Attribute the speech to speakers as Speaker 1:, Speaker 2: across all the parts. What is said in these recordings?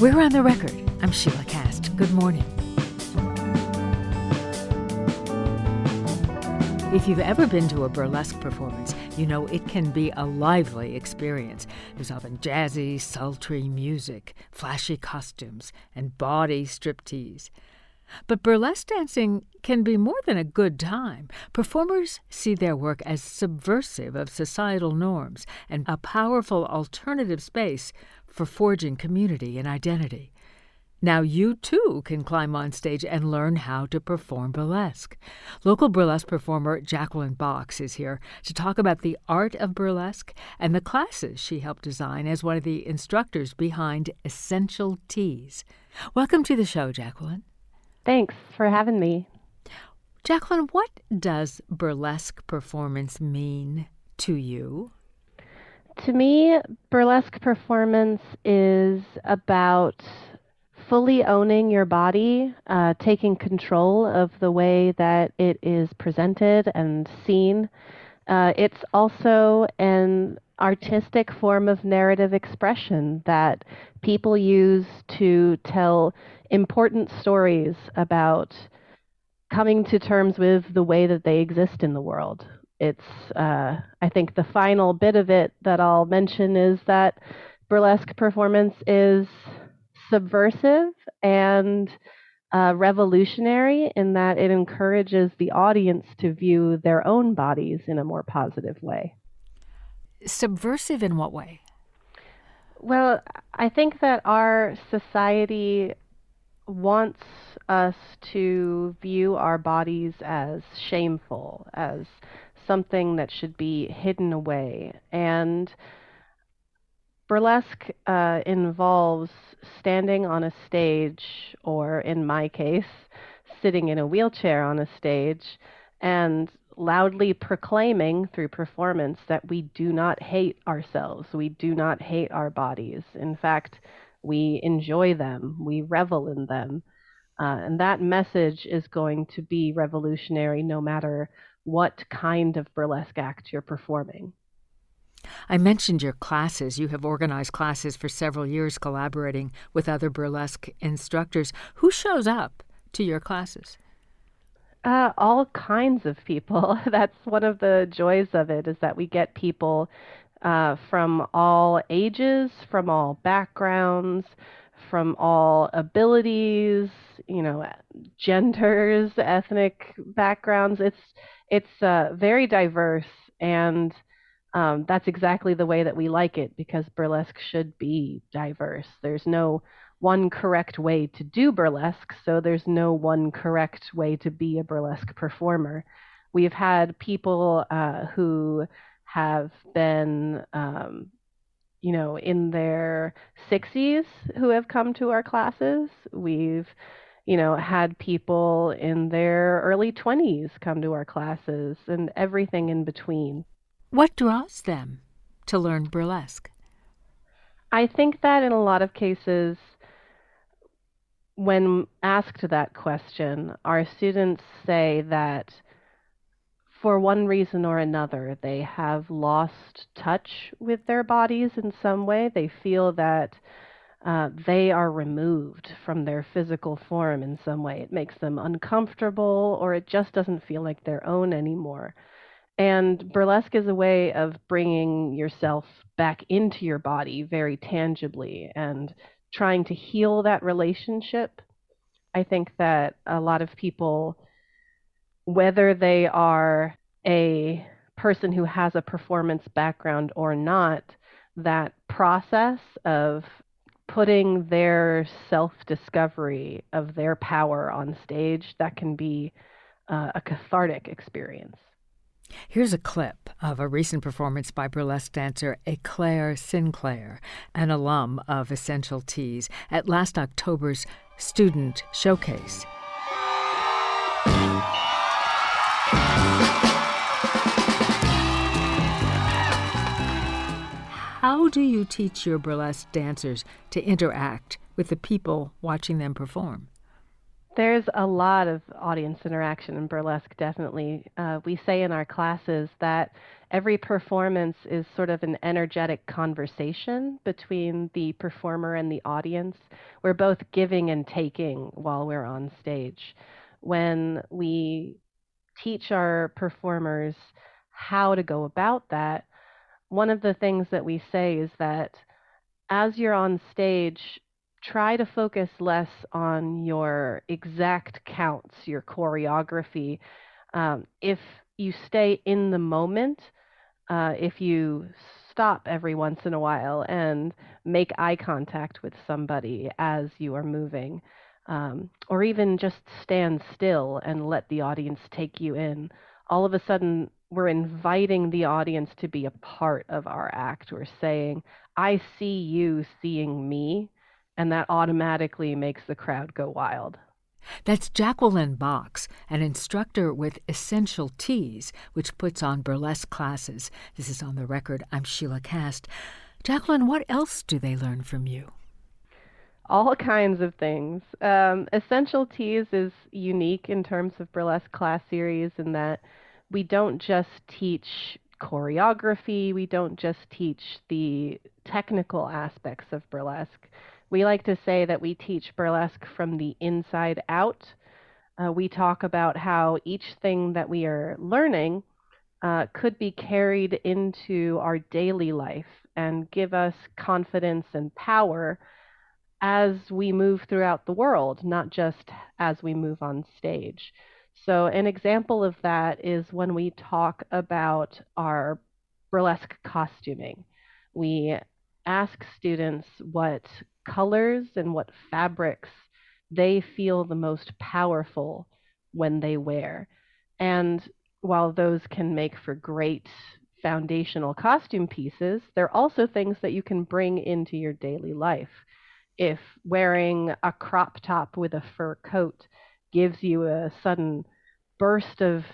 Speaker 1: We're on the record. I'm Sheila Kast. Good morning. If you've ever been to a burlesque performance, you know it can be a lively experience. There's often jazzy, sultry music, flashy costumes, and bawdy striptease. But burlesque dancing can be more than a good time. Performers see their work as subversive of societal norms and a powerful alternative space for forging community and identity. Now you too can climb on stage and learn how to perform burlesque. Local burlesque performer Jacqueline Boxx is here to talk about the art of burlesque and the classes she helped design as one of the instructors behind Essential Tease. Welcome to the show, Jacqueline.
Speaker 2: Thanks for having me.
Speaker 1: Jacqueline, what does burlesque performance mean to you?
Speaker 2: To me, burlesque performance is about fully owning your body, uh, taking control of the way that it is presented and seen. Uh, it's also an artistic form of narrative expression that people use to tell important stories about coming to terms with the way that they exist in the world. It's, uh, I think, the final bit of it that I'll mention is that burlesque performance is subversive and uh, revolutionary in that it encourages the audience to view their own bodies in a more positive way.
Speaker 1: Subversive in what way?
Speaker 2: Well, I think that our society wants us to view our bodies as shameful, as something that should be hidden away. And burlesque uh, involves standing on a stage, or in my case, sitting in a wheelchair on a stage, and loudly proclaiming through performance that we do not hate ourselves, we do not hate our bodies. In fact, we enjoy them, we revel in them. Uh, and that message is going to be revolutionary no matter what kind of burlesque act you're performing.
Speaker 1: I mentioned your classes. You have organized classes for several years, collaborating with other burlesque instructors. Who shows up to your classes?
Speaker 2: Uh, all kinds of people. That's one of the joys of it is that we get people uh, from all ages, from all backgrounds, from all abilities, you know, genders, ethnic backgrounds. It's it's uh, very diverse, and um, that's exactly the way that we like it because burlesque should be diverse. There's no one correct way to do burlesque, so there's no one correct way to be a burlesque performer. We've had people uh, who have been, um, you know, in their 60s who have come to our classes. We've, you know, had people in their early 20s come to our classes and everything in between.
Speaker 1: What draws them to learn burlesque?
Speaker 2: I think that in a lot of cases, when asked that question, our students say that for one reason or another, they have lost touch with their bodies in some way. They feel that uh, they are removed from their physical form in some way. It makes them uncomfortable, or it just doesn't feel like their own anymore. And burlesque is a way of bringing yourself back into your body very tangibly and trying to heal that relationship. I think that a lot of people, whether they are a person who has a performance background or not, that process of putting their self discovery of their power on stage, that can be uh, a cathartic experience.
Speaker 1: Here's a clip of a recent performance by burlesque dancer Eclaire Sinclair, an alum of Essential Tease, at last October's Student Showcase. How do you teach your burlesque dancers to interact with the people watching them perform?
Speaker 2: There's a lot of audience interaction in burlesque, definitely. Uh, we say in our classes that every performance is sort of an energetic conversation between the performer and the audience. We're both giving and taking while we're on stage. When we teach our performers how to go about that, one of the things that we say is that as you're on stage, try to focus less on your exact counts, your choreography. Um, if you stay in the moment, uh, if you stop every once in a while and make eye contact with somebody as you are moving, um, or even just stand still and let the audience take you in, all of a sudden we're inviting the audience to be a part of our act. We're saying, I see you seeing me and that automatically makes the crowd go wild.
Speaker 1: That's Jacqueline Boxx, an instructor with Essential Tease, which puts on burlesque classes. This is on the record. I'm Sheila Kast. Jacqueline, what else do they learn from you?
Speaker 2: All kinds of things. Um, Essential Tease is unique in terms of burlesque class series in that we don't just teach choreography, we don't just teach the technical aspects of burlesque we like to say that we teach burlesque from the inside out. Uh, we talk about how each thing that we are learning uh, could be carried into our daily life and give us confidence and power as we move throughout the world, not just as we move on stage. So, an example of that is when we talk about our burlesque costuming. We ask students what colors and what fabrics they feel the most powerful when they wear. And while those can make for great foundational costume pieces, they're also things that you can bring into your daily life. If wearing a crop top with a fur coat gives you a sudden burst of,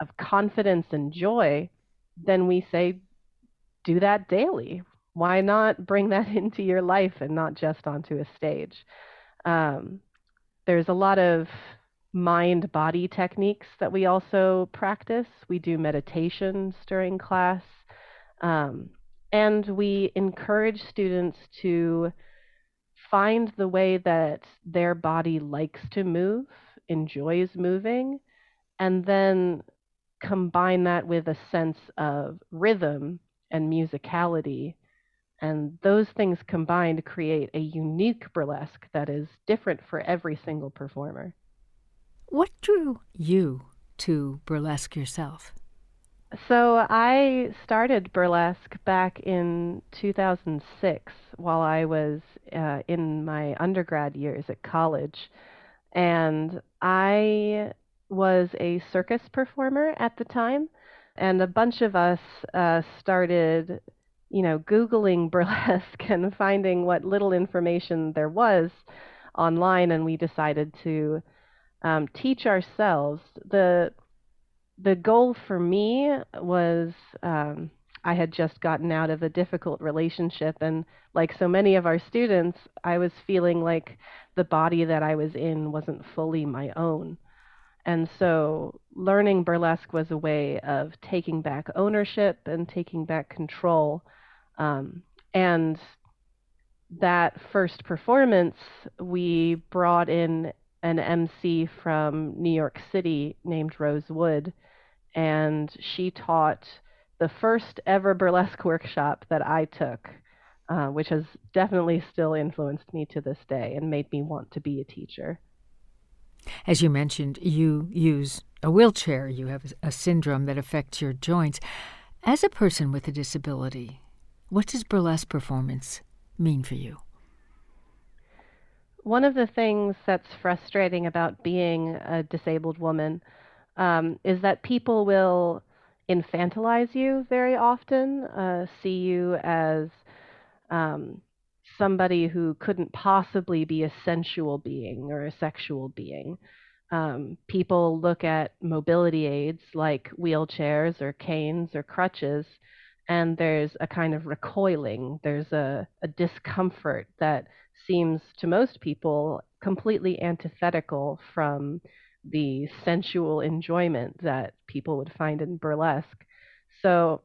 Speaker 2: of confidence and joy, then we say do that daily why not bring that into your life and not just onto a stage? Um, there's a lot of mind body techniques that we also practice. We do meditations during class. Um, and we encourage students to find the way that their body likes to move, enjoys moving, and then combine that with a sense of rhythm and musicality and those things combined create a unique burlesque that is different for every single performer.
Speaker 1: What drew you to burlesque yourself?
Speaker 2: So I started burlesque back in 2006 while I was uh, in my undergrad years at college. And I was a circus performer at the time. And a bunch of us uh, started you know, Googling burlesque and finding what little information there was online, and we decided to um, teach ourselves. The the goal for me was um, I had just gotten out of a difficult relationship, and like so many of our students, I was feeling like the body that I was in wasn't fully my own. And so learning burlesque was a way of taking back ownership and taking back control um, and that first performance, we brought in an MC from New York City named Rose Wood, and she taught the first ever burlesque workshop that I took, uh, which has definitely still influenced me to this day and made me want to be a teacher.
Speaker 1: As you mentioned, you use a wheelchair, you have a syndrome that affects your joints. As a person with a disability, what does burlesque performance mean for you?
Speaker 2: One of the things that's frustrating about being a disabled woman um, is that people will infantilize you very often, uh, see you as um, somebody who couldn't possibly be a sensual being or a sexual being. Um, people look at mobility aids like wheelchairs or canes or crutches and there's a kind of recoiling, there's a, a discomfort that seems to most people completely antithetical from the sensual enjoyment that people would find in burlesque. So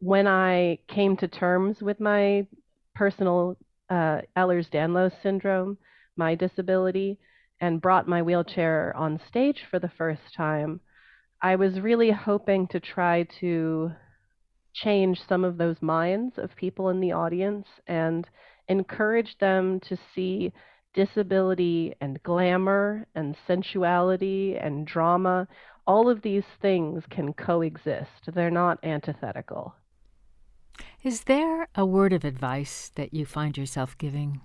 Speaker 2: when I came to terms with my personal uh, Ehlers-Danlos syndrome, my disability, and brought my wheelchair on stage for the first time, I was really hoping to try to change some of those minds of people in the audience and encourage them to see disability and glamour and sensuality and drama. All of these things can coexist, they're not antithetical.
Speaker 1: Is there a word of advice that you find yourself giving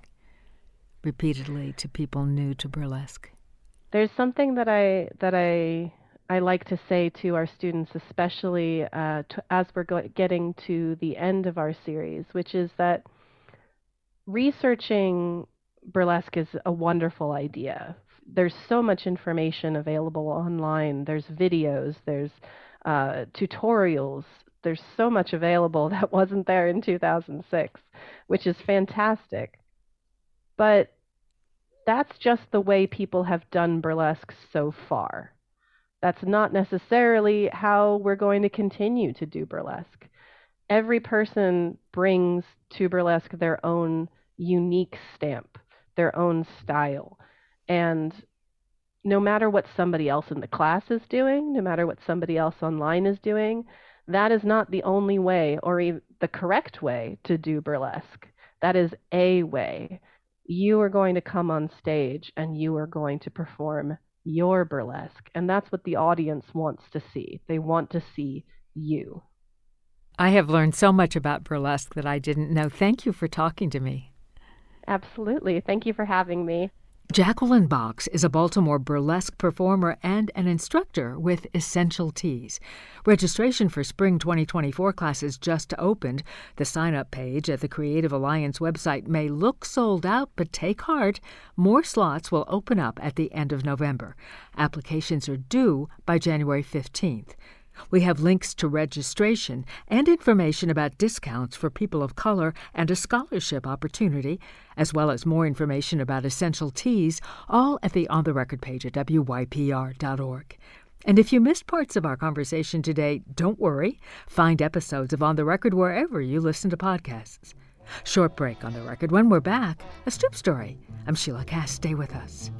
Speaker 1: repeatedly to people new to burlesque?
Speaker 2: There's something that I that I I like to say to our students, especially uh, to, as we're go- getting to the end of our series, which is that researching burlesque is a wonderful idea. There's so much information available online. There's videos. There's uh, tutorials. There's so much available that wasn't there in 2006, which is fantastic. But that's just the way people have done burlesque so far. That's not necessarily how we're going to continue to do burlesque. Every person brings to burlesque their own unique stamp, their own style. And no matter what somebody else in the class is doing, no matter what somebody else online is doing, that is not the only way or the correct way to do burlesque. That is a way. You are going to come on stage and you are going to perform your burlesque. And that's what the audience wants to see. They want to see you.
Speaker 1: I have learned so much about burlesque that I didn't know. Thank you for talking to me.
Speaker 2: Absolutely. Thank you for having me.
Speaker 1: Jacqueline Boxx is a Baltimore burlesque performer and an instructor with Essential Tease. Registration for spring 2024 classes just opened. The sign up page at the Creative Alliance website may look sold out, but take heart. More slots will open up at the end of November. Applications are due by January 15th. We have links to registration and information about discounts for people of color and a scholarship opportunity, as well as more information about Essential Tease, all at the On the Record page at WYPR.org. And if you missed parts of our conversation today, don't worry. Find episodes of On the Record wherever you listen to podcasts. Short break on the record. When we're back, a Stoop story. I'm Sheila Kast. Stay with us.